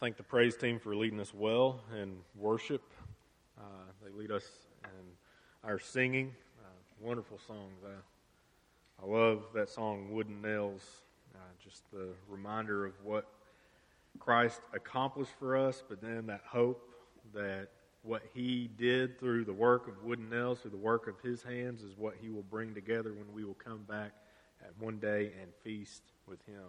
thank the praise team for leading us well in worship. Uh, they lead us in our singing. Uh, wonderful songs. I, I love that song, Wooden Nails. Uh, just the reminder of what Christ accomplished for us, but then that hope that what he did through the work of wooden nails, through the work of his hands, is what he will bring together when we will come back at one day and feast with him.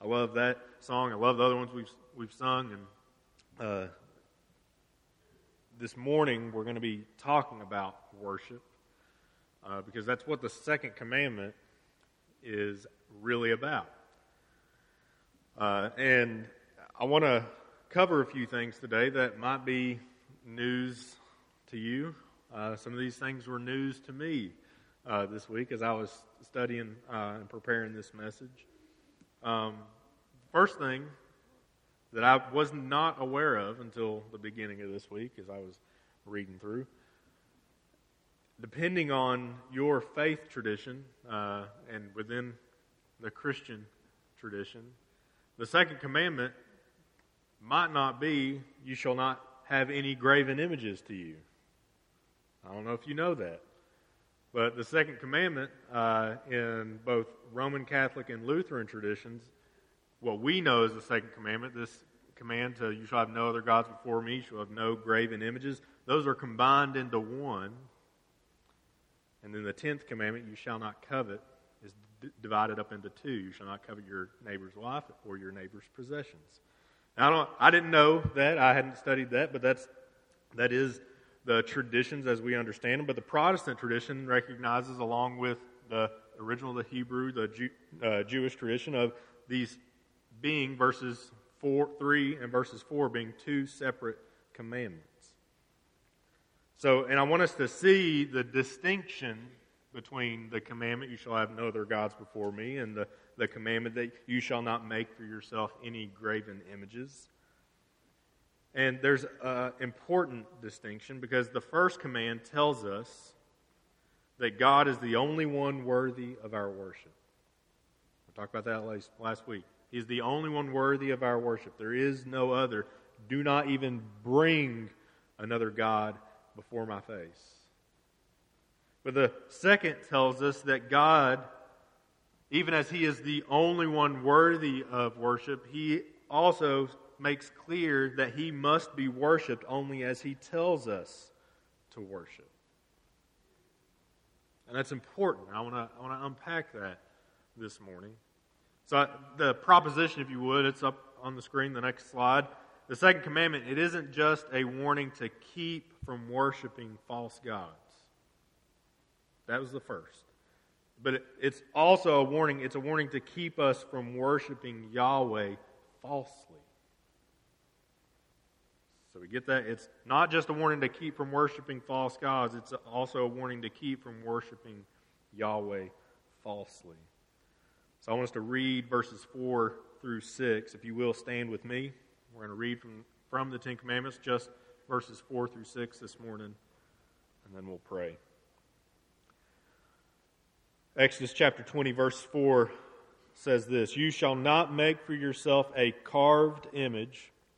I love that song. I love the other ones we've we've sung, and uh, this morning we're going to be talking about worship uh, because that's what the second commandment is really about. Uh, and I want to cover a few things today that might be news to you. Uh, some of these things were news to me uh, this week as I was studying uh, and preparing this message. Um, first thing that I was not aware of until the beginning of this week as I was reading through. Depending on your faith tradition uh, and within the Christian tradition, the second commandment might not be, You shall not have any graven images to you. I don't know if you know that. But the second commandment uh, in both Roman Catholic and Lutheran traditions, what we know as the second commandment, this command to you shall have no other gods before me, you shall have no graven images, those are combined into one. And then the tenth commandment, you shall not covet, is d- divided up into two. You shall not covet your neighbor's wife or your neighbor's possessions. Now, I, don't, I didn't know that. I hadn't studied that, but that's, that is the traditions as we understand them. But the Protestant tradition recognizes, along with the original, the Hebrew, the Jew, uh, Jewish tradition, of these being verses four, 3 and verses 4 being two separate commandments. So, and I want us to see the distinction between the commandment, you shall have no other gods before me, and the, the commandment that you shall not make for yourself any graven images. And there's an important distinction because the first command tells us that God is the only one worthy of our worship. We talked about that last, week. He's the only one worthy of our worship. There is no other. Do not even bring another God before my face. But the second tells us that God, even as He is the only one worthy of worship, He also makes clear that he must be worshiped only as he tells us to worship. And that's important. I want to I want to unpack that this morning. So the proposition, if you would, it's up on the screen. The next slide. The second commandment. It isn't just a warning to keep from worshiping false gods. That was the first. But it, it's also a warning. It's a warning to keep us from worshiping Yahweh falsely. We get that. It's not just a warning to keep from worshiping false gods, it's also a warning to keep from worshiping Yahweh falsely. So I want us to read verses 4 through 6. If you will, stand with me. We're going to read from, from the Ten Commandments, just verses 4 through 6 this morning, and then we'll pray. Exodus chapter 20, verse 4 says this You shall not make for yourself a carved image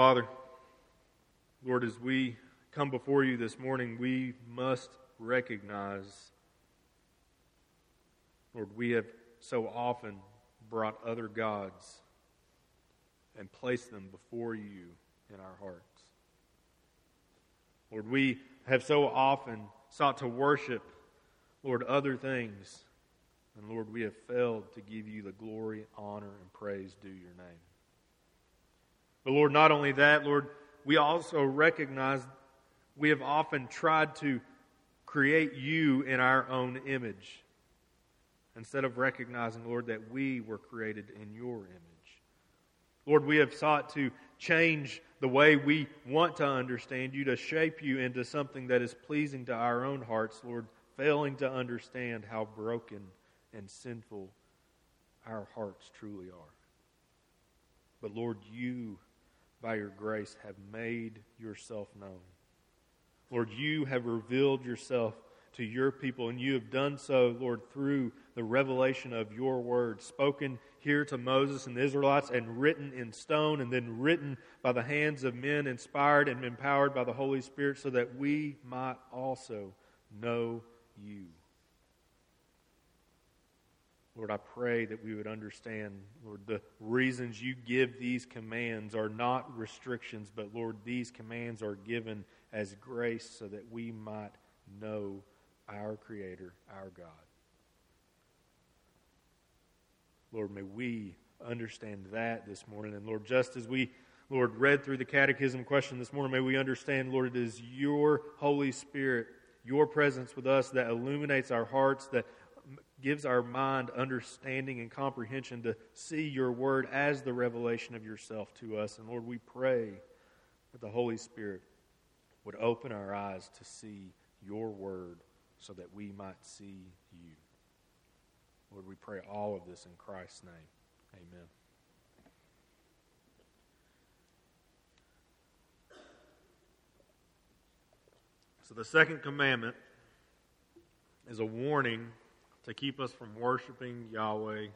Father, Lord, as we come before you this morning, we must recognize, Lord, we have so often brought other gods and placed them before you in our hearts. Lord, we have so often sought to worship, Lord, other things. And Lord, we have failed to give you the glory, honor, and praise due your name. But Lord, not only that, Lord, we also recognize we have often tried to create you in our own image instead of recognizing, Lord, that we were created in your image. Lord, we have sought to change the way we want to understand you, to shape you into something that is pleasing to our own hearts, Lord, failing to understand how broken and sinful our hearts truly are. But Lord, you, by your grace, have made yourself known. Lord, you have revealed yourself to your people, and you have done so, Lord, through the revelation of your word, spoken here to Moses and the Israelites, and written in stone, and then written by the hands of men, inspired and empowered by the Holy Spirit, so that we might also know you. Lord, I pray that we would understand, Lord, the reasons you give these commands are not restrictions, but Lord, these commands are given as grace so that we might know our Creator, our God. Lord, may we understand that this morning. And Lord, just as we, Lord, read through the catechism question this morning, may we understand, Lord, it is your Holy Spirit, your presence with us that illuminates our hearts, that gives our mind understanding and comprehension to see your word as the revelation of yourself to us. And Lord, we pray that the Holy Spirit would open our eyes to see your word so that we might see you. Lord, we pray all of this in Christ's name. Amen. So, the second commandment is a warning to keep us from worshiping Yahweh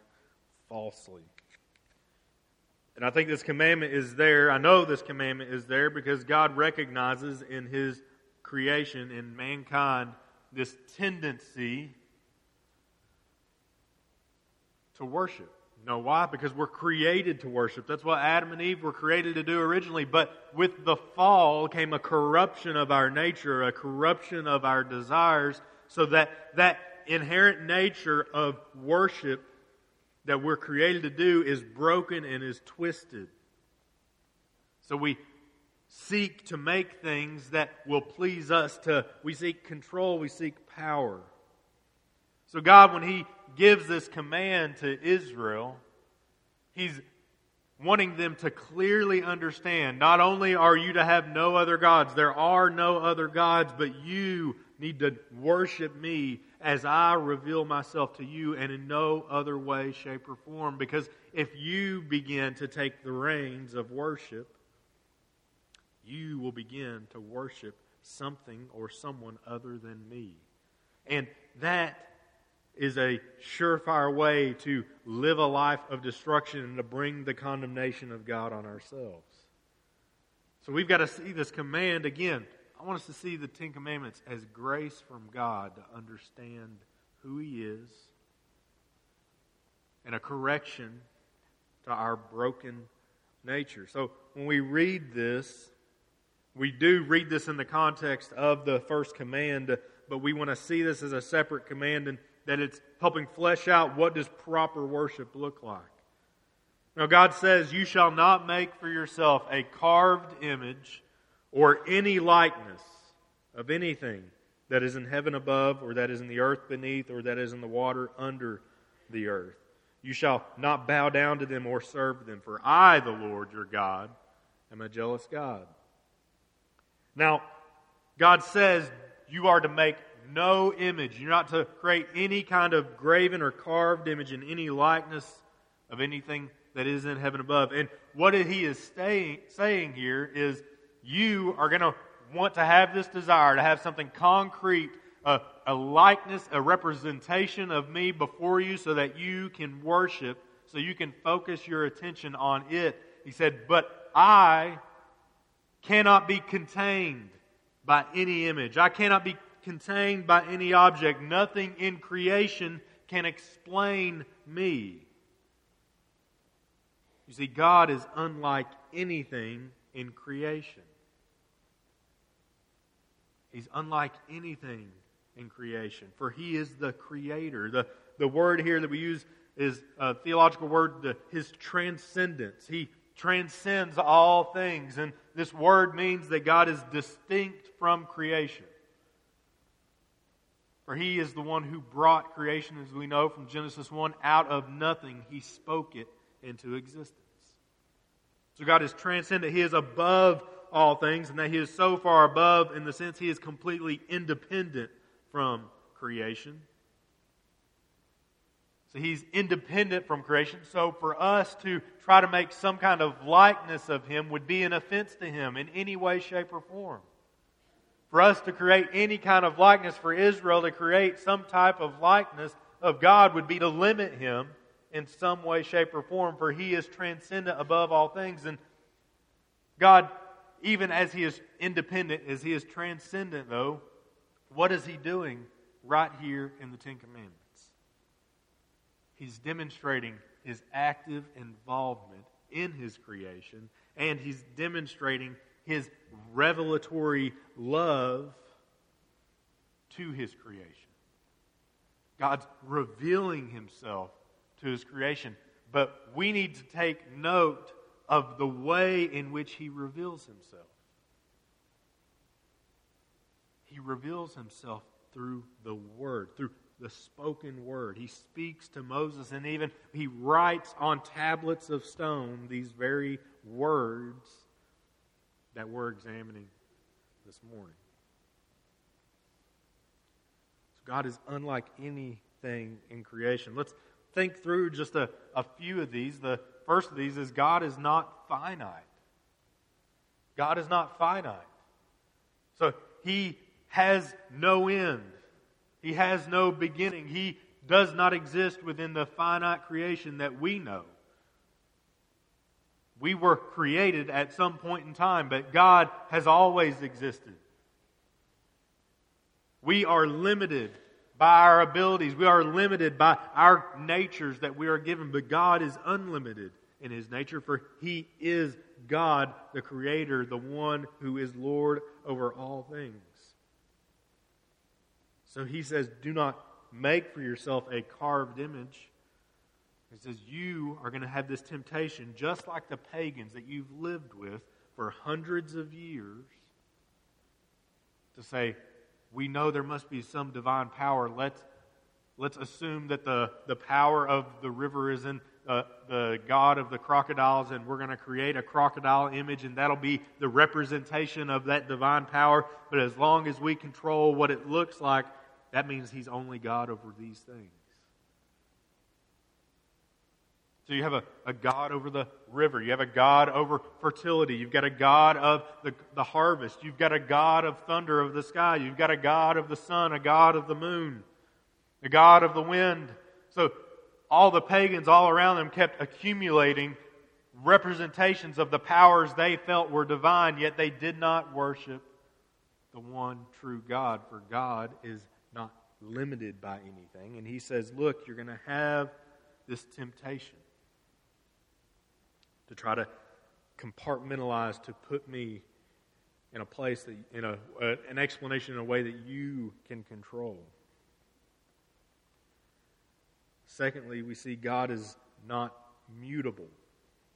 falsely. And I think this commandment is there. I know this commandment is there because God recognizes in His creation, in mankind, this tendency to worship. You know why? Because we're created to worship. That's what Adam and Eve were created to do originally. But with the fall came a corruption of our nature, a corruption of our desires, so that that inherent nature of worship that we're created to do is broken and is twisted. So we seek to make things that will please us to we seek control, we seek power. So God when he gives this command to Israel, he's wanting them to clearly understand not only are you to have no other gods, there are no other gods, but you need to worship me as I reveal myself to you and in no other way, shape, or form. Because if you begin to take the reins of worship, you will begin to worship something or someone other than me. And that is a surefire way to live a life of destruction and to bring the condemnation of God on ourselves. So we've got to see this command again I want us to see the Ten Commandments as grace from God to understand who He is and a correction to our broken nature. So when we read this, we do read this in the context of the first command, but we want to see this as a separate command and that it's helping flesh out what does proper worship look like. Now God says, "You shall not make for yourself a carved image or any likeness of anything that is in heaven above, or that is in the earth beneath, or that is in the water under the earth. You shall not bow down to them or serve them, for I, the Lord your God, am a jealous God. Now, God says you are to make no image. You're not to create any kind of graven or carved image in any likeness of anything that is in heaven above. And what he is saying here is you are going to want to have this desire to have something concrete, a, a likeness, a representation of me before you so that you can worship, so you can focus your attention on it. He said, But I cannot be contained by any image. I cannot be contained by any object. Nothing in creation can explain me. You see, God is unlike anything in creation. He's unlike anything in creation, for He is the Creator. The, the word here that we use is a theological word, the, His transcendence. He transcends all things, and this word means that God is distinct from creation. For He is the one who brought creation, as we know from Genesis 1, out of nothing. He spoke it into existence. So God is transcendent. He is above all things, and that He is so far above in the sense He is completely independent from creation. So He's independent from creation. So for us to try to make some kind of likeness of Him would be an offense to Him in any way, shape, or form. For us to create any kind of likeness, for Israel to create some type of likeness of God would be to limit Him in some way, shape, or form, for He is transcendent above all things. And God, even as He is independent, as He is transcendent, though, what is He doing right here in the Ten Commandments? He's demonstrating His active involvement in His creation, and He's demonstrating His revelatory love to His creation. God's revealing Himself to his creation. But we need to take note of the way in which he reveals himself. He reveals himself through the word, through the spoken word. He speaks to Moses and even he writes on tablets of stone these very words that we're examining this morning. So God is unlike anything in creation. Let's think through just a, a few of these. The first of these is God is not finite. God is not finite. So he has no end. He has no beginning. He does not exist within the finite creation that we know. We were created at some point in time, but God has always existed. We are limited by our abilities. We are limited by our natures that we are given, but God is unlimited in his nature, for he is God, the Creator, the one who is Lord over all things. So he says, Do not make for yourself a carved image. He says, You are going to have this temptation, just like the pagans that you've lived with for hundreds of years, to say, we know there must be some divine power. Let's, let's assume that the, the power of the river is in uh, the God of the crocodiles, and we're going to create a crocodile image, and that'll be the representation of that divine power. But as long as we control what it looks like, that means He's only God over these things. So you have a, a God over the river. You have a God over fertility. You've got a God of the, the harvest. You've got a God of thunder of the sky. You've got a God of the sun, a God of the moon, a God of the wind. So all the pagans all around them kept accumulating representations of the powers they felt were divine, yet they did not worship the one true God, for God is not limited by anything. And he says, Look, you're going to have this temptation to try to compartmentalize to put me in a place that in a, an explanation in a way that you can control. Secondly, we see God is not mutable.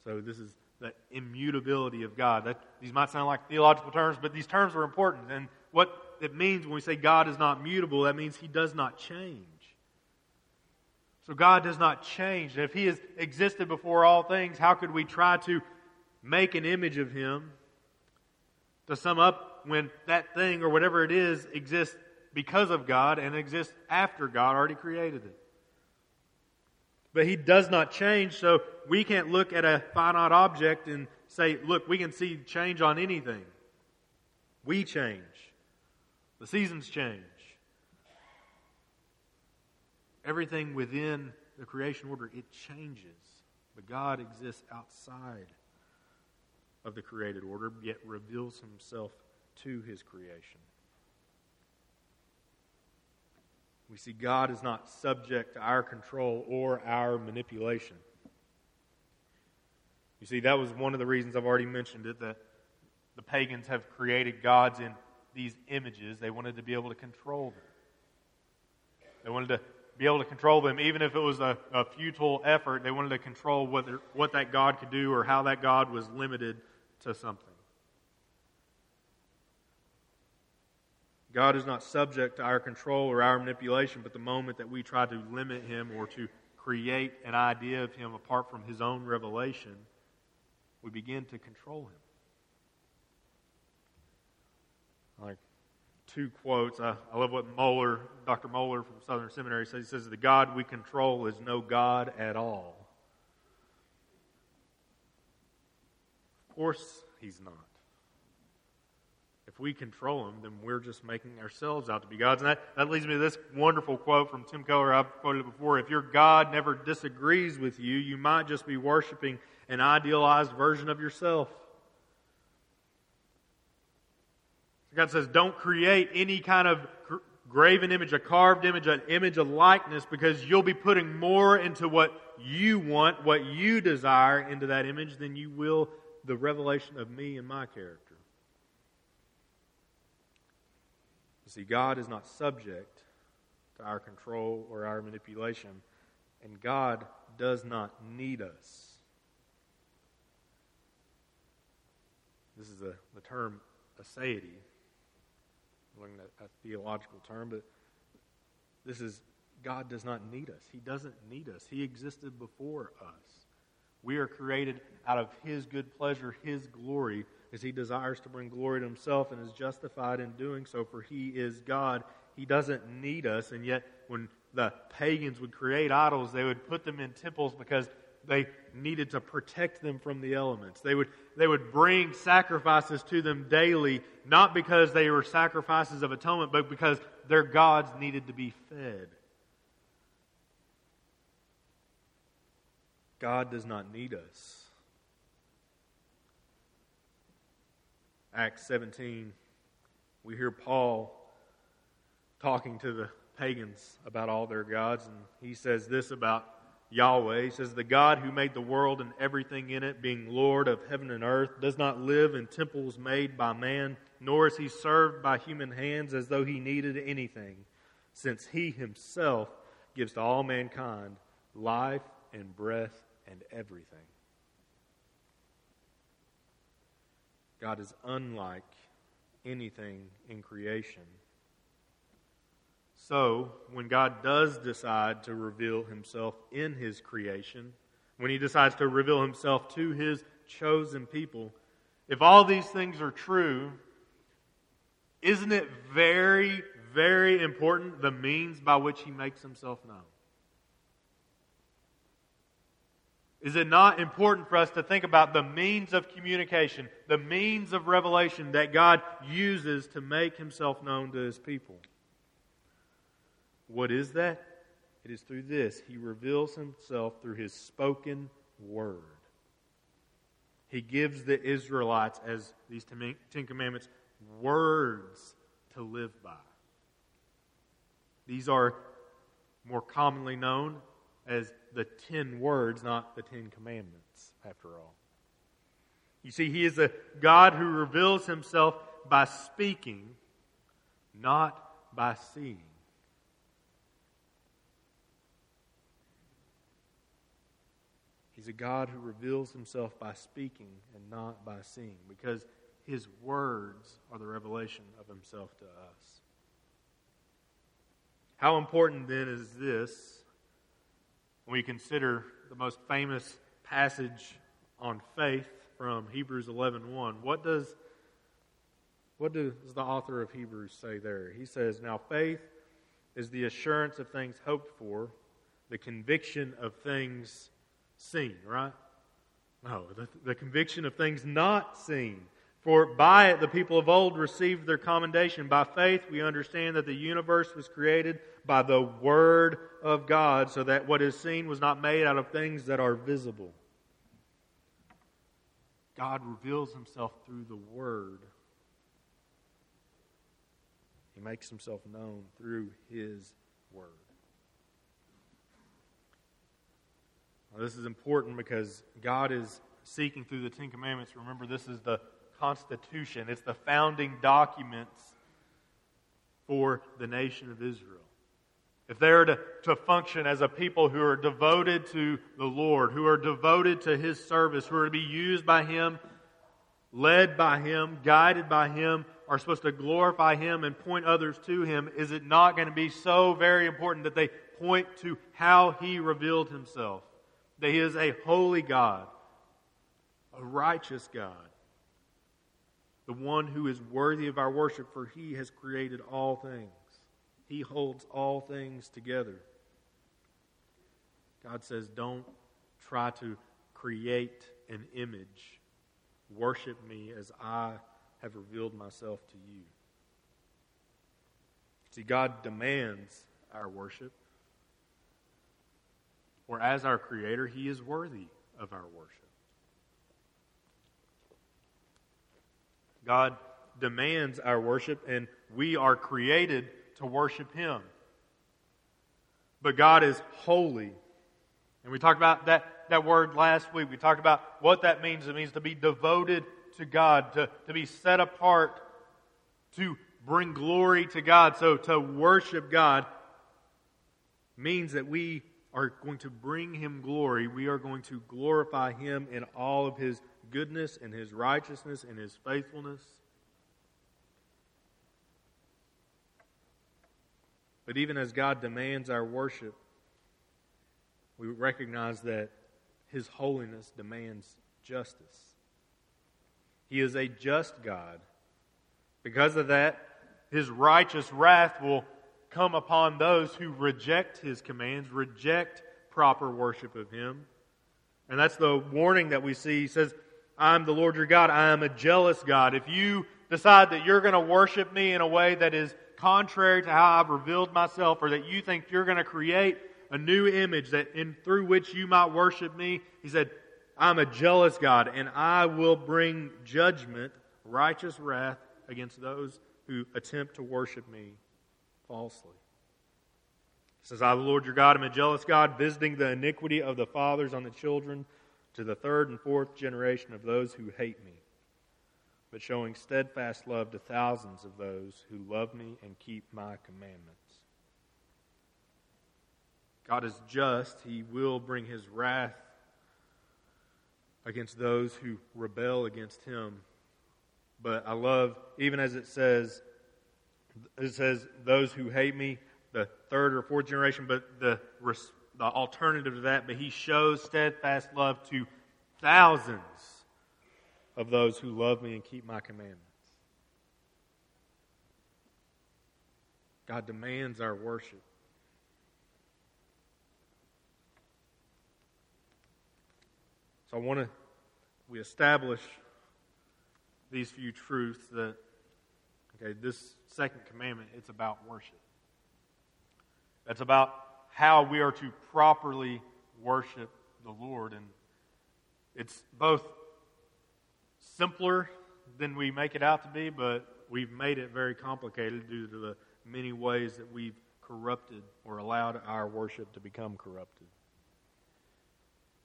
So this is the immutability of God. That, these might sound like theological terms, but these terms are important. And what it means when we say God is not mutable, that means He does not change. So God does not change. If He has existed before all things, how could we try to make an image of Him to sum up when that thing or whatever it is exists because of God and exists after God already created it? But He does not change, so we can't look at a finite object and say, look, we can see change on anything. We change. The seasons change. Everything within the creation order, it changes. But God exists outside of the created order, yet reveals himself to his creation. We see God is not subject to our control or our manipulation. You see, that was one of the reasons I've already mentioned it that the pagans have created gods in these images. They wanted to be able to control them. They wanted to be able to control them, even if it was a, a futile effort. They wanted to control whether, what that God could do or how that God was limited to something. God is not subject to our control or our manipulation, but the moment that we try to limit him or to create an idea of him apart from his own revelation, we begin to control him. Like two quotes. I, I love what Mohler, Dr. Mohler from Southern Seminary says. He says, The God we control is no God at all. Of course, he's not. If we control him, then we're just making ourselves out to be gods. And that, that leads me to this wonderful quote from Tim Keller. I've quoted it before. If your God never disagrees with you, you might just be worshiping an idealized version of yourself. God says, don't create any kind of graven image, a carved image, an image of likeness, because you'll be putting more into what you want, what you desire into that image than you will the revelation of me and my character. You see, God is not subject to our control or our manipulation, and God does not need us. This is a, the term aseity learning a, a theological term, but this is God does not need us. He doesn't need us. He existed before us. We are created out of His good pleasure, His glory, as He desires to bring glory to Himself and is justified in doing so, for He is God. He doesn't need us, and yet when the pagans would create idols, they would put them in temples because they needed to protect them from the elements. They would, they would bring sacrifices to them daily, not because they were sacrifices of atonement, but because their gods needed to be fed. God does not need us. Acts 17, we hear Paul talking to the pagans about all their gods, and he says this about Yahweh. Says, The God who made the world and everything in it, being Lord of heaven and earth, does not live in temples made by man, nor is he served by human hands as though he needed anything, since he himself gives to all mankind life and breath and everything. God is unlike anything in creation. So, when God does decide to reveal himself in his creation, when he decides to reveal himself to his chosen people, if all these things are true, isn't it very, very important the means by which he makes himself known? Is it not important for us to think about the means of communication, the means of revelation that God uses to make himself known to his people? What is that? It is through this. He reveals himself through his spoken word. He gives the Israelites, as these Ten Commandments, words to live by. These are more commonly known as the Ten Words, not the Ten Commandments, after all. You see, He is a God who reveals Himself by speaking, not by seeing. A God who reveals himself by speaking and not by seeing, because his words are the revelation of himself to us. How important then is this when we consider the most famous passage on faith from Hebrews 11:1? What does what does the author of Hebrews say there? He says, "Now faith is the assurance of things hoped for, the conviction of things seen, right? No, the, the conviction of things not seen. For by it the people of old received their commendation. By faith we understand that the universe was created by the Word of God, so that what is seen was not made out of things that are visible. God reveals himself through the Word. He makes himself known through his Word. This is important because God is seeking through the Ten Commandments. Remember, this is the Constitution, it's the founding documents for the nation of Israel. If they are to, to function as a people who are devoted to the Lord, who are devoted to His service, who are to be used by Him, led by Him, guided by Him, are supposed to glorify Him and point others to Him, is it not going to be so very important that they point to how He revealed Himself? That He is a holy God, a righteous God, the one who is worthy of our worship, for he has created all things. He holds all things together. God says, don't try to create an image. Worship me as I have revealed myself to you. See, God demands our worship. Or as our Creator, He is worthy of our worship. God demands our worship, and we are created to worship Him. But God is holy. And we talked about that, that word last week. We talked about what that means. It means to be devoted to God, to, to be set apart, to bring glory to God. So to worship God means that we are going to bring Him glory. We are going to glorify Him in all of His goodness and His righteousness and His faithfulness. But even as God demands our worship, we recognize that His holiness demands justice. He is a just God. Because of that, His righteous wrath will come upon those who reject His commands, reject proper worship of Him. And that's the warning that we see. He says, I'm the Lord your God. I am a jealous God. If you decide that you're going to worship me in a way that is contrary to how I've revealed myself, or that you think you're going to create a new image that in through which you might worship me, he said, I'm a jealous God, and I will bring judgment, righteous wrath against those who attempt to worship me falsely. He says, I, the Lord your God, am a jealous God, visiting the iniquity of the fathers on the children to the third and fourth generation of those who hate me but showing steadfast love to thousands of those who love me and keep my commandments. God is just. He will bring his wrath against those who rebel against him. But I love, even as it says, it says, those who hate me, the third or fourth generation, but the, the alternative to that, but he shows steadfast love to thousands of those who love me and keep my commandments. God demands our worship. So I want to we establish these few truths that okay, this second commandment it's about worship. That's about how we are to properly worship the Lord and it's both simpler than we make it out to be, but we've made it very complicated due to the many ways that we've corrupted or allowed our worship to become corrupted.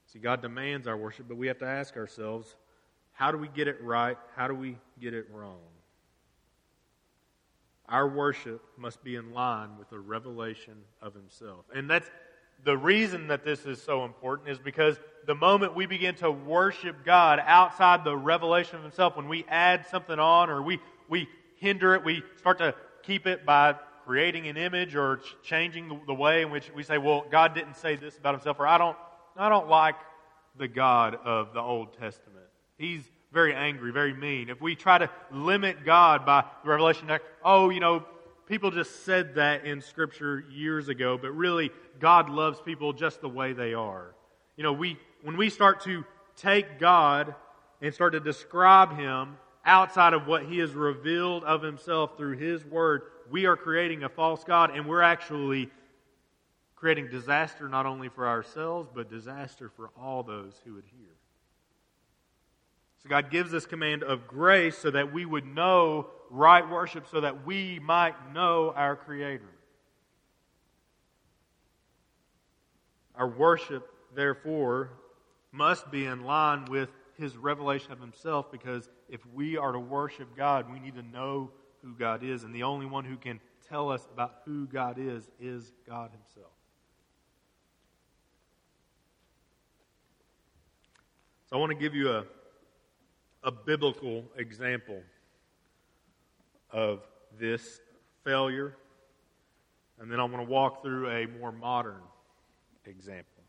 See, God demands our worship, but we have to ask ourselves how do we get it right? How do we get it wrong? Our worship must be in line with the revelation of Himself. And that's the reason that this is so important is because the moment we begin to worship God outside the revelation of Himself, when we add something on or we, we hinder it, we start to keep it by creating an image or changing the, way in which we say, well, God didn't say this about Himself, or I don't, I don't like the God of the Old Testament. He's very angry, very mean. If we try to limit God by the revelation, oh, you know, people just said that in Scripture years ago, but really, God loves people just the way they are. You know, we, when we start to take God and start to describe Him outside of what He has revealed of Himself through His Word, we are creating a false God and we're actually creating disaster not only for ourselves, but disaster for all those who hear. So God gives this command of grace so that we would know right worship, so that we might know our Creator. Our worship, therefore, must be in line with his revelation of himself because if we are to worship God, we need to know who God is. And the only one who can tell us about who God is is God himself. So I want to give you a, a biblical example of this failure. And then I want to walk through a more modern example.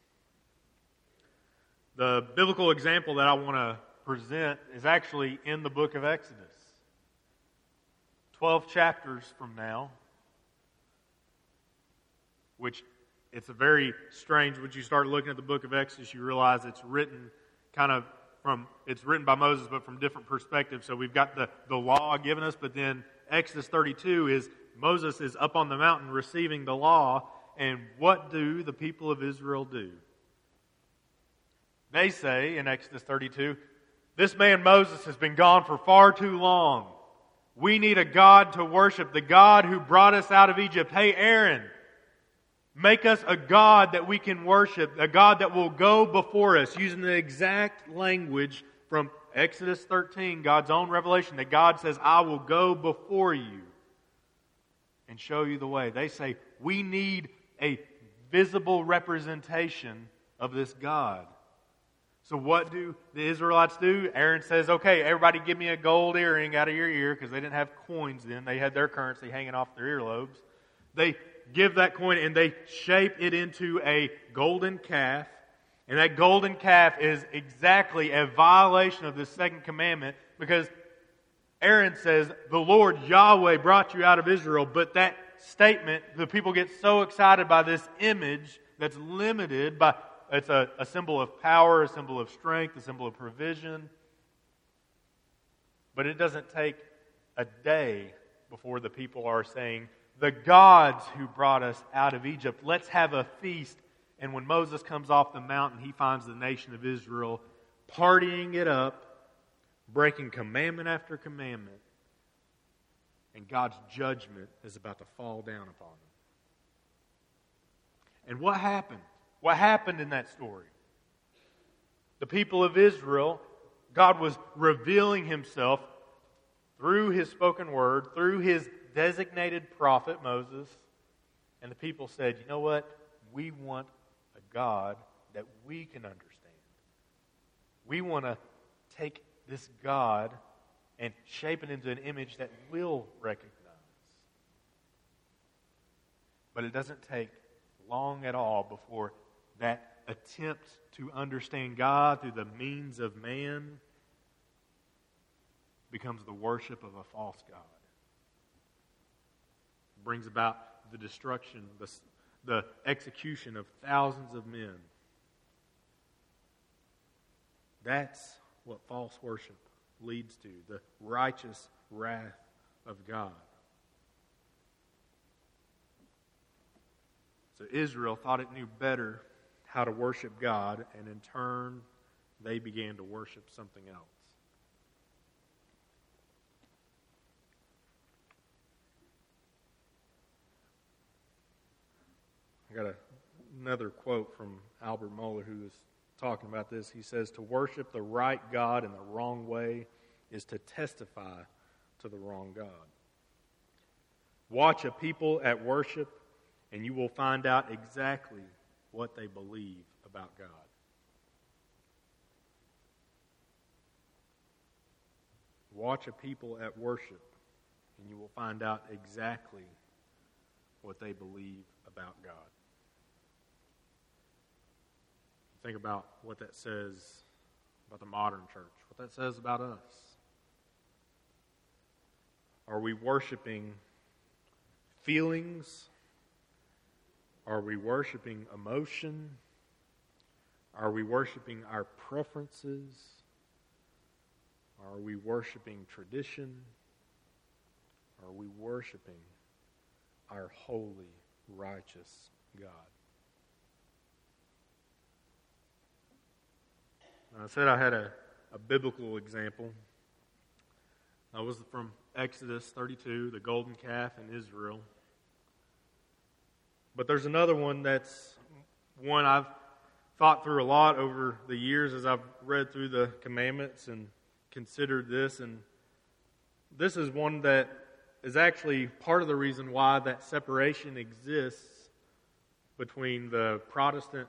The biblical example that I want to present is actually in the book of Exodus. 12 chapters from now, which it's a very strange, when you start looking at the book of Exodus, you realize it's written kind of from, it's written by Moses, but from different perspectives. So we've got the, the law given us, but then Exodus 32 is Moses is up on the mountain receiving the law, and what do the people of Israel do? They say in Exodus 32, this man Moses has been gone for far too long. We need a God to worship, the God who brought us out of Egypt. Hey, Aaron, make us a God that we can worship, a God that will go before us, using the exact language from Exodus 13, God's own revelation, that God says, I will go before you and show you the way. They say, we need a visible representation of this God. So, what do the Israelites do? Aaron says, Okay, everybody give me a gold earring out of your ear because they didn't have coins then. They had their currency hanging off their earlobes. They give that coin and they shape it into a golden calf. And that golden calf is exactly a violation of the second commandment because Aaron says, The Lord Yahweh brought you out of Israel. But that statement, the people get so excited by this image that's limited by it's a, a symbol of power, a symbol of strength, a symbol of provision. But it doesn't take a day before the people are saying, The gods who brought us out of Egypt, let's have a feast. And when Moses comes off the mountain, he finds the nation of Israel partying it up, breaking commandment after commandment. And God's judgment is about to fall down upon them. And what happened? What happened in that story? The people of Israel, God was revealing himself through his spoken word, through his designated prophet, Moses. And the people said, you know what? We want a God that we can understand. We want to take this God and shape it into an image that we'll recognize. But it doesn't take long at all before that attempt to understand God through the means of man becomes the worship of a false God. Brings about the destruction, the, the execution of thousands of men. That's what false worship leads to the righteous wrath of God. So Israel thought it knew better how to worship God, and in turn, they began to worship something else. I got a, another quote from Albert Mohler who was talking about this. He says, To worship the right God in the wrong way is to testify to the wrong God. Watch a people at worship, and you will find out exactly what they believe about God. Watch a people at worship, and you will find out exactly what they believe about God. Think about what that says about the modern church, what that says about us. Are we worshiping feelings are we worshiping emotion? Are we worshiping our preferences? Are we worshiping tradition? Are we worshiping our holy, righteous God? Uh, I said I had a, a biblical example. That was from Exodus 32, the golden calf in Israel. But there's another one that's one I've thought through a lot over the years as I've read through the commandments and considered this. And this is one that is actually part of the reason why that separation exists between the Protestant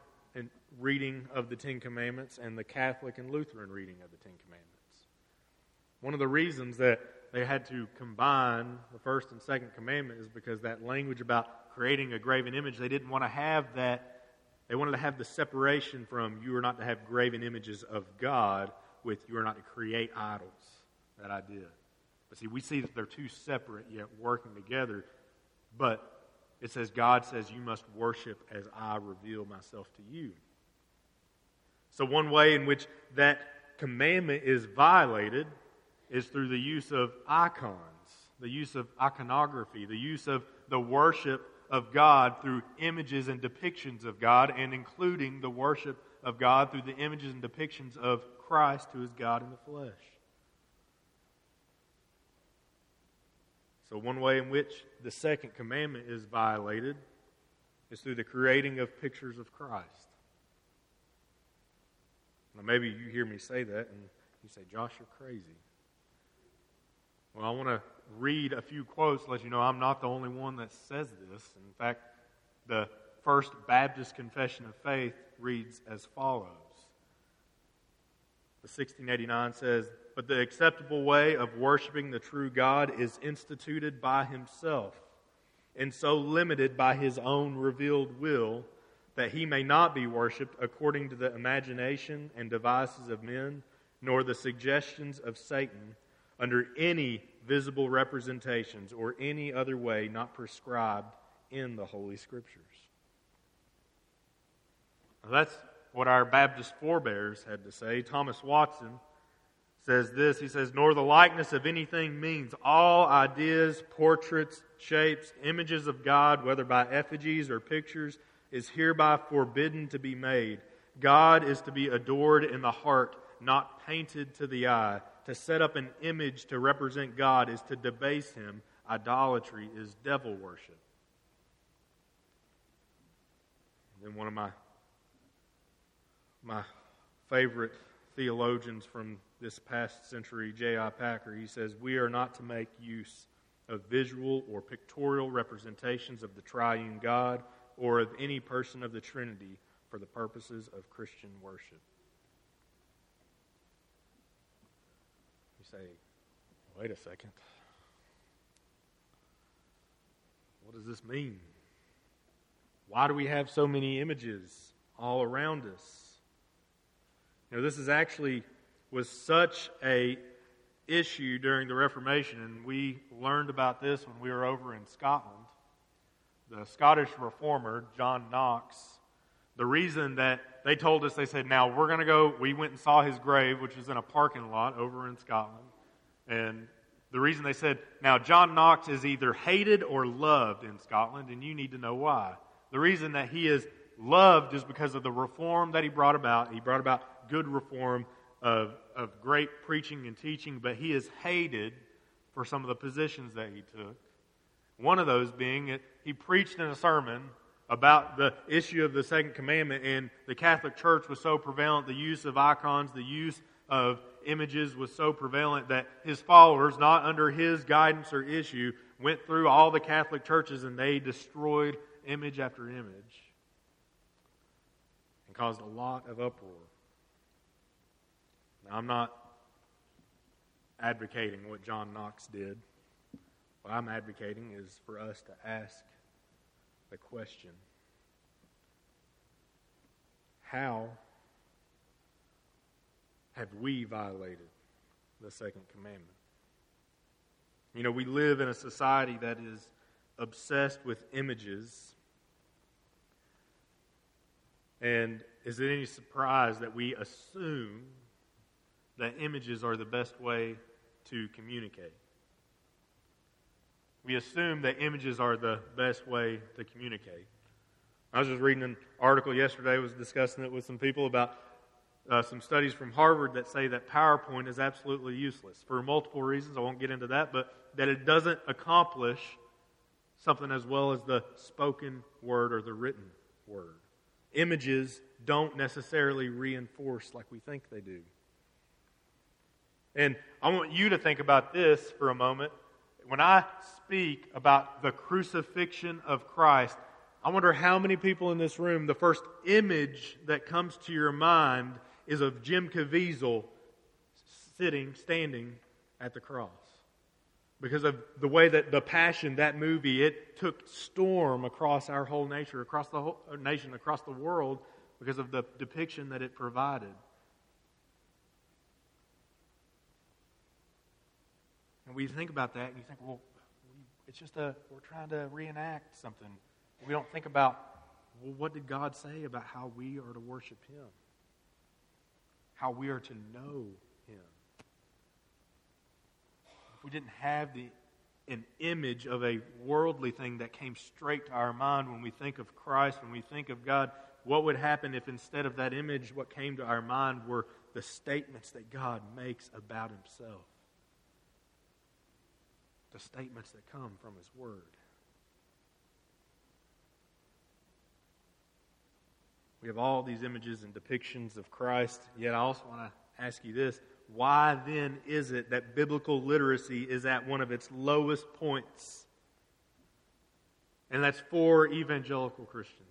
reading of the Ten Commandments and the Catholic and Lutheran reading of the Ten Commandments. One of the reasons that they had to combine the first and second commandment is because that language about creating a graven image, they didn't want to have that. They wanted to have the separation from you are not to have graven images of God, with you are not to create idols, that idea. But see, we see that they're two separate yet working together. But it says, God says, You must worship as I reveal myself to you. So, one way in which that commandment is violated is through the use of icons, the use of iconography, the use of the worship of God through images and depictions of God, and including the worship of God through the images and depictions of Christ, who is God in the flesh. So, one way in which the second commandment is violated is through the creating of pictures of Christ. Now, maybe you hear me say that and you say, Josh, you're crazy. Well, I want to read a few quotes let you know I'm not the only one that says this. In fact, the First Baptist Confession of Faith reads as follows The 1689 says, But the acceptable way of worshiping the true God is instituted by Himself, and so limited by His own revealed will that He may not be worshiped according to the imagination and devices of men, nor the suggestions of Satan under any visible representations or any other way not prescribed in the Holy Scriptures. Now, that's what our Baptist forebears had to say. Thomas Watson says this He says, Nor the likeness of anything means all ideas, portraits, shapes, images of God, whether by effigies or pictures, is hereby forbidden to be made. God is to be adored in the heart, not painted to the eye. To set up an image to represent God is to debase him. Idolatry is devil worship. And then one of my my favorite theologians from this past century, J.I. Packer, he says, We are not to make use of visual or pictorial representations of the triune God or of any person of the Trinity for the purposes of Christian worship. You say, wait a second. What does this mean? Why do we have so many images all around us? You know, this is actually was such a issue during the Reformation, and we learned about this when we were over in Scotland. The Scottish reformer, John Knox, the reason that they told us, they said, now we're going to go, we went and saw his grave, which is in a parking lot over in Scotland. And the reason they said, now John Knox is either hated or loved in Scotland, and you need to know why. The reason that he is loved is because of the reform that he brought about. He brought about good reform of, of great preaching and teaching, but he is hated for some of the positions that he took. One of those being, he preached in a sermon about the issue of the second commandment, and the Catholic Church was so prevalent, the use of icons, the use of images was so prevalent that his followers, not under his guidance or issue, went through all the Catholic churches and they destroyed image after image and caused a lot of uproar. Now, I'm not advocating what John Knox did. What I'm advocating is for us to ask the question how have we violated the second commandment? You know, we live in a society that is obsessed with images. And is it any surprise that we assume that images are the best way to communicate? We assume that images are the best way to communicate. I was just reading an article yesterday, was discussing it with some people about uh, some studies from Harvard that say that PowerPoint is absolutely useless for multiple reasons. I won't get into that, but that it doesn't accomplish something as well as the spoken word or the written word. Images don't necessarily reinforce like we think they do. And I want you to think about this for a moment when I speak about the crucifixion of Christ, I wonder how many people in this room, the first image that comes to your mind is of Jim Caviezel sitting, standing at the cross. Because of the way that the Passion, that movie, it took storm across our whole nature, across the whole uh, nation, across the world, because of the depiction that it provided. And we think about that and you think, well, it's just a, we're trying to reenact something. We don't think about, well, what did God say about how we are to worship Him? How we are to know Him? If we didn't have the, an image of a worldly thing that came straight to our mind when we think of Christ, when we think of God, what would happen if instead of that image, what came to our mind were the statements that God makes about Himself? The statements that come from His Word. We have all these images and depictions of Christ, yet I also want to ask you this why then is it that biblical literacy is at one of its lowest points? And that's for evangelical Christians.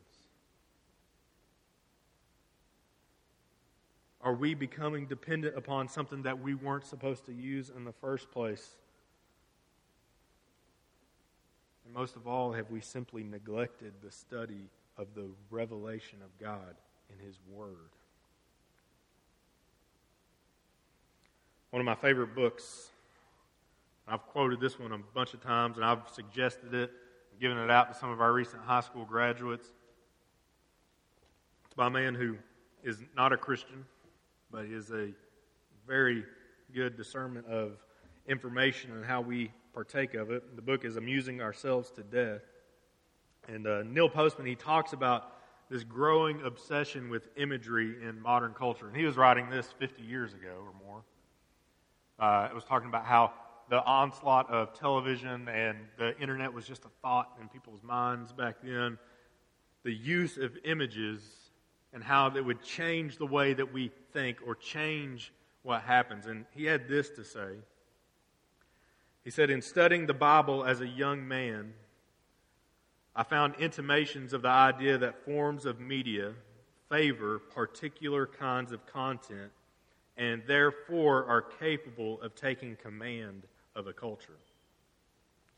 Are we becoming dependent upon something that we weren't supposed to use in the first place? And most of all, have we simply neglected the study of the revelation of God in His Word? One of my favorite books, I've quoted this one a bunch of times and I've suggested it, given it out to some of our recent high school graduates. It's by a man who is not a Christian but is a very good discernment of information and how we partake of it. The book is Amusing Ourselves to Death. And uh, Neil Postman, he talks about this growing obsession with imagery in modern culture. And he was writing this 50 years ago or more. Uh, it was talking about how the onslaught of television and the internet was just a thought in people's minds back then. The use of images and how that would change the way that we think or change what happens. And he had this to say. He said, In studying the Bible as a young man, I found intimations of the idea that forms of media favor particular kinds of content and therefore are capable of taking command of a culture.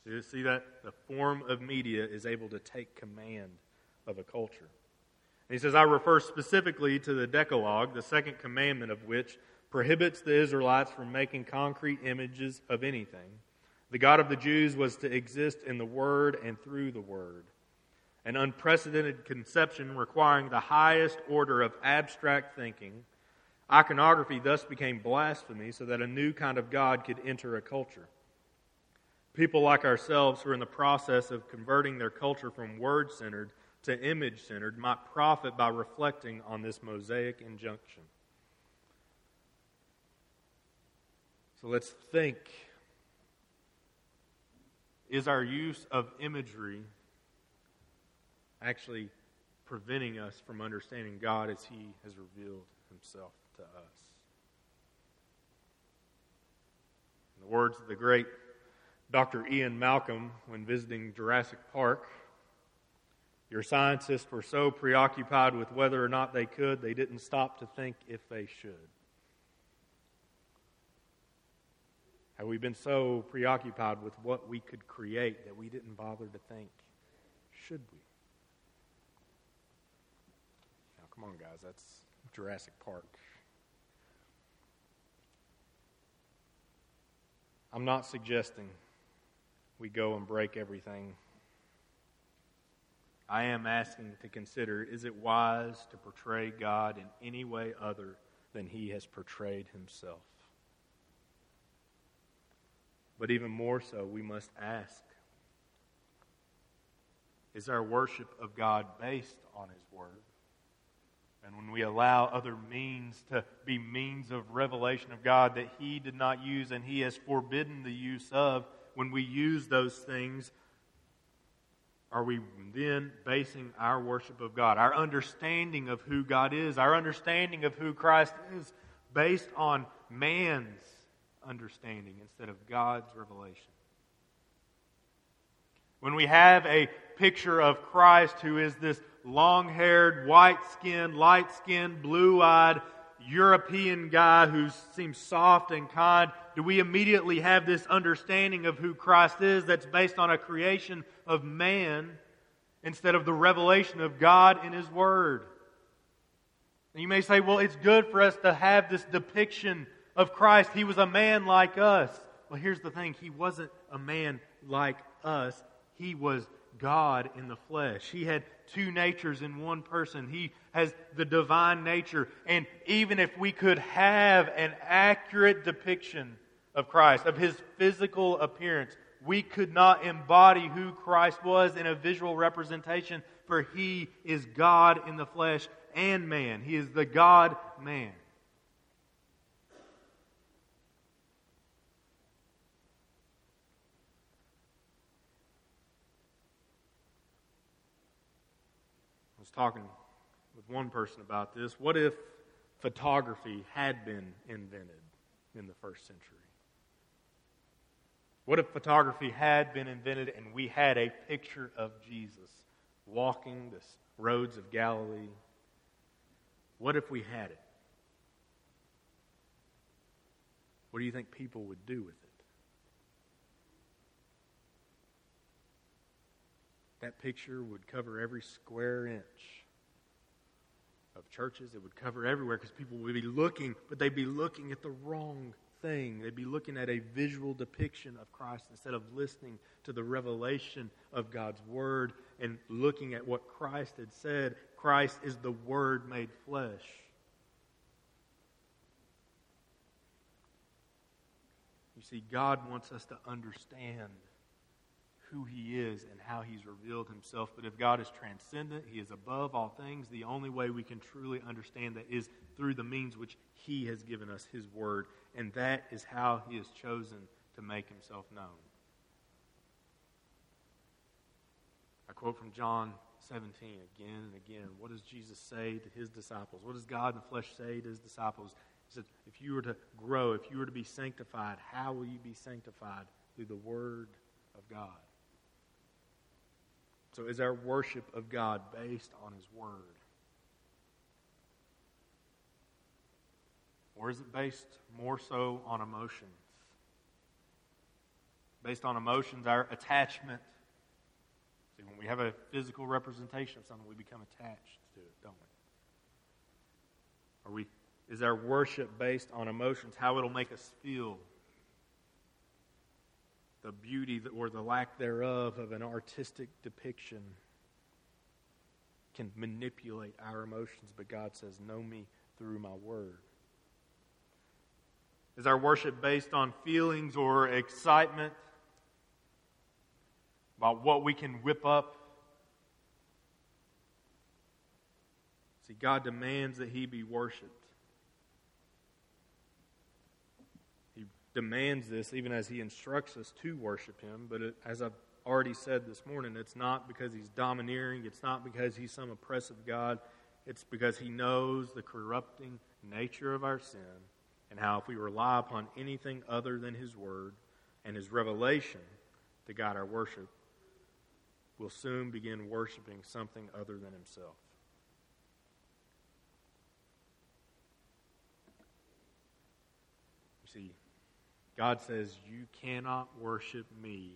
So you see that? The form of media is able to take command of a culture. And he says, I refer specifically to the Decalogue, the second commandment of which prohibits the Israelites from making concrete images of anything. The God of the Jews was to exist in the Word and through the Word. An unprecedented conception requiring the highest order of abstract thinking. Iconography thus became blasphemy so that a new kind of God could enter a culture. People like ourselves who are in the process of converting their culture from word centered to image centered might profit by reflecting on this Mosaic injunction. So let's think is our use of imagery actually preventing us from understanding God as He has revealed Himself to us? In the words of the great Dr. Ian Malcolm when visiting Jurassic Park, your scientists were so preoccupied with whether or not they could, they didn't stop to think if they should. Have we been so preoccupied with what we could create that we didn't bother to think, should we? Now, come on, guys, that's Jurassic Park. I'm not suggesting we go and break everything I am asking to consider is it wise to portray God in any way other than he has portrayed himself? But even more so, we must ask is our worship of God based on his word? And when we allow other means to be means of revelation of God that he did not use and he has forbidden the use of, when we use those things, are we then basing our worship of God, our understanding of who God is, our understanding of who Christ is, based on man's understanding instead of God's revelation? When we have a picture of Christ who is this long haired, white skinned, light skinned, blue eyed European guy who seems soft and kind, do we immediately have this understanding of who Christ is that's based on a creation of man instead of the revelation of God in His Word? And you may say, well, it's good for us to have this depiction of Christ. He was a man like us. Well, here's the thing He wasn't a man like us, He was God in the flesh. He had two natures in one person. He has the divine nature. And even if we could have an accurate depiction of Christ, of his physical appearance, we could not embody who Christ was in a visual representation, for he is God in the flesh and man. He is the God man. Talking with one person about this. What if photography had been invented in the first century? What if photography had been invented and we had a picture of Jesus walking the roads of Galilee? What if we had it? What do you think people would do with it? That picture would cover every square inch of churches. It would cover everywhere because people would be looking, but they'd be looking at the wrong thing. They'd be looking at a visual depiction of Christ instead of listening to the revelation of God's Word and looking at what Christ had said. Christ is the Word made flesh. You see, God wants us to understand who he is and how he's revealed himself. But if God is transcendent, he is above all things, the only way we can truly understand that is through the means which he has given us, his word. And that is how he has chosen to make himself known. I quote from John 17 again and again. What does Jesus say to his disciples? What does God in the flesh say to his disciples? He said, If you were to grow, if you were to be sanctified, how will you be sanctified? Through the Word of God. So, is our worship of God based on His Word? Or is it based more so on emotions? Based on emotions, our attachment. See, when we have a physical representation of something, we become attached to it, don't we? Are we is our worship based on emotions, how it'll make us feel? The beauty or the lack thereof of an artistic depiction can manipulate our emotions, but God says, Know me through my word. Is our worship based on feelings or excitement about what we can whip up? See, God demands that He be worshiped. Demands this even as he instructs us to worship him. But it, as I've already said this morning, it's not because he's domineering, it's not because he's some oppressive God. It's because he knows the corrupting nature of our sin and how if we rely upon anything other than his word and his revelation to guide our worship, we'll soon begin worshiping something other than himself. You see, God says, You cannot worship me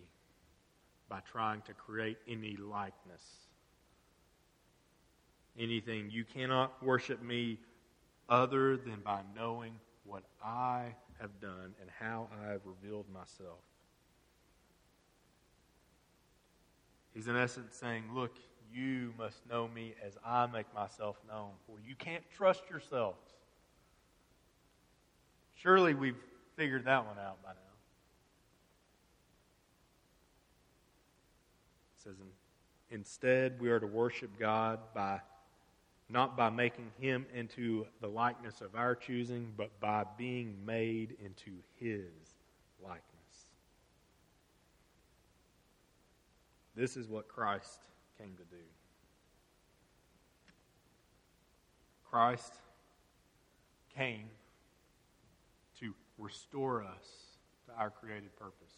by trying to create any likeness. Anything. You cannot worship me other than by knowing what I have done and how I have revealed myself. He's in essence saying, Look, you must know me as I make myself known, for you can't trust yourselves. Surely we've figured that one out by now. It says, instead, we are to worship God by not by making him into the likeness of our choosing, but by being made into his likeness. This is what Christ came to do. Christ came restore us to our created purpose.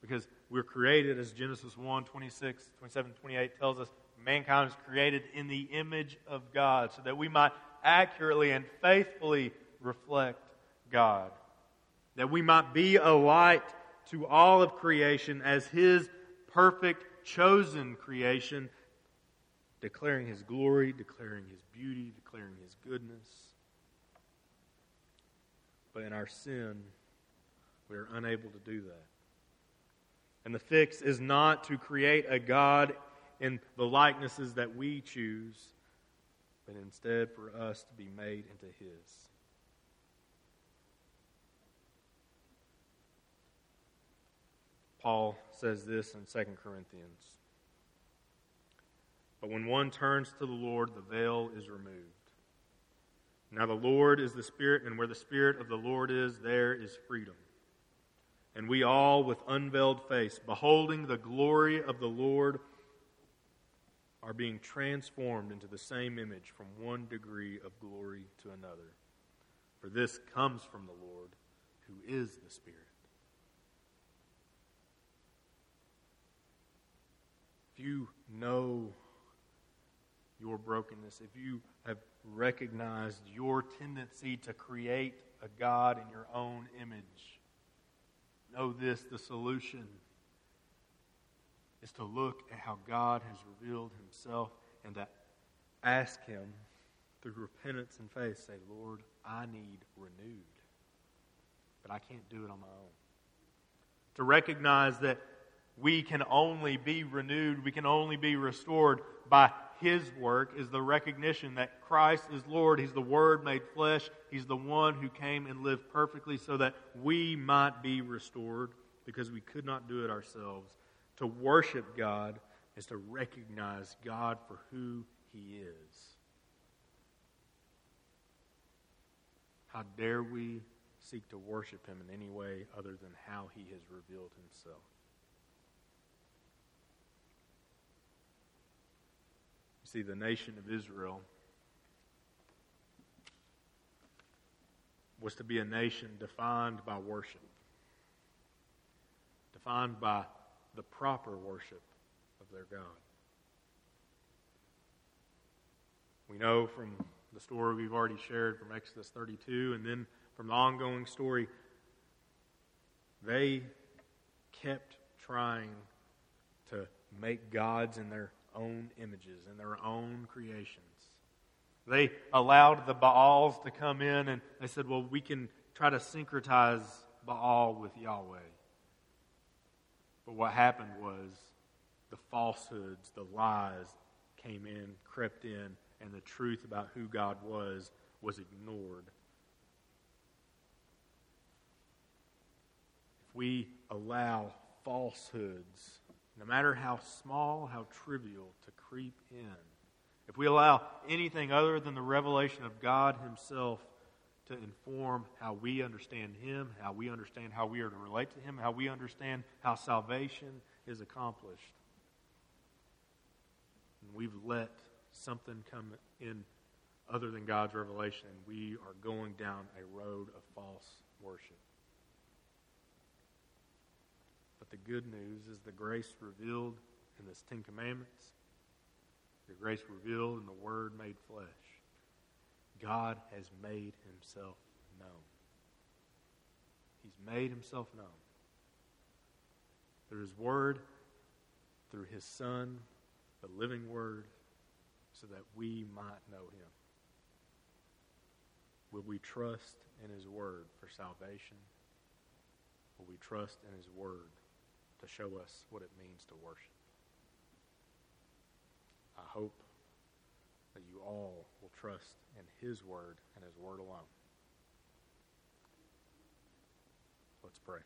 Because we're created, as Genesis 1 26, 27, 28 tells us, mankind is created in the image of God so that we might accurately and faithfully reflect God. That we might be a light to all of creation as His perfect, chosen creation, declaring His glory, declaring His beauty, declaring His goodness. But in our sin, We are unable to do that. And the fix is not to create a God in the likenesses that we choose, but instead for us to be made into His. Paul says this in 2 Corinthians. But when one turns to the Lord, the veil is removed. Now the Lord is the Spirit, and where the Spirit of the Lord is, there is freedom. And we all, with unveiled face, beholding the glory of the Lord, are being transformed into the same image from one degree of glory to another. For this comes from the Lord, who is the Spirit. If you know your brokenness, if you have recognized your tendency to create a God in your own image, know this the solution is to look at how God has revealed himself and to ask him through repentance and faith, say, Lord, I need renewed. But I can't do it on my own. To recognize that we can only be renewed, we can only be restored by His work, is the recognition that Christ is Lord. He's the Word made flesh. He's the one who came and lived perfectly so that we might be restored because we could not do it ourselves. To worship God is to recognize God for who He is. How dare we seek to worship Him in any way other than how He has revealed Himself? See, the nation of Israel was to be a nation defined by worship, defined by the proper worship of their God. We know from the story we've already shared from Exodus 32 and then from the ongoing story, they kept trying to make gods in their own images and their own creations. They allowed the Baals to come in and they said, well, we can try to syncretize Baal with Yahweh. But what happened was the falsehoods, the lies came in, crept in, and the truth about who God was was ignored. If we allow falsehoods no matter how small, how trivial, to creep in. If we allow anything other than the revelation of God Himself to inform how we understand Him, how we understand how we are to relate to Him, how we understand how salvation is accomplished, and we've let something come in other than God's revelation, we are going down a road of false worship the good news is the grace revealed in the Ten Commandments, the grace revealed in the Word made flesh. God has made himself known. He's made himself known through his Word, through his Son, the living Word, so that we might know him. Will we trust in his Word for salvation? Will we trust in his Word to show us what it means to worship. I hope that you all will trust in His Word and His Word alone. Let's pray.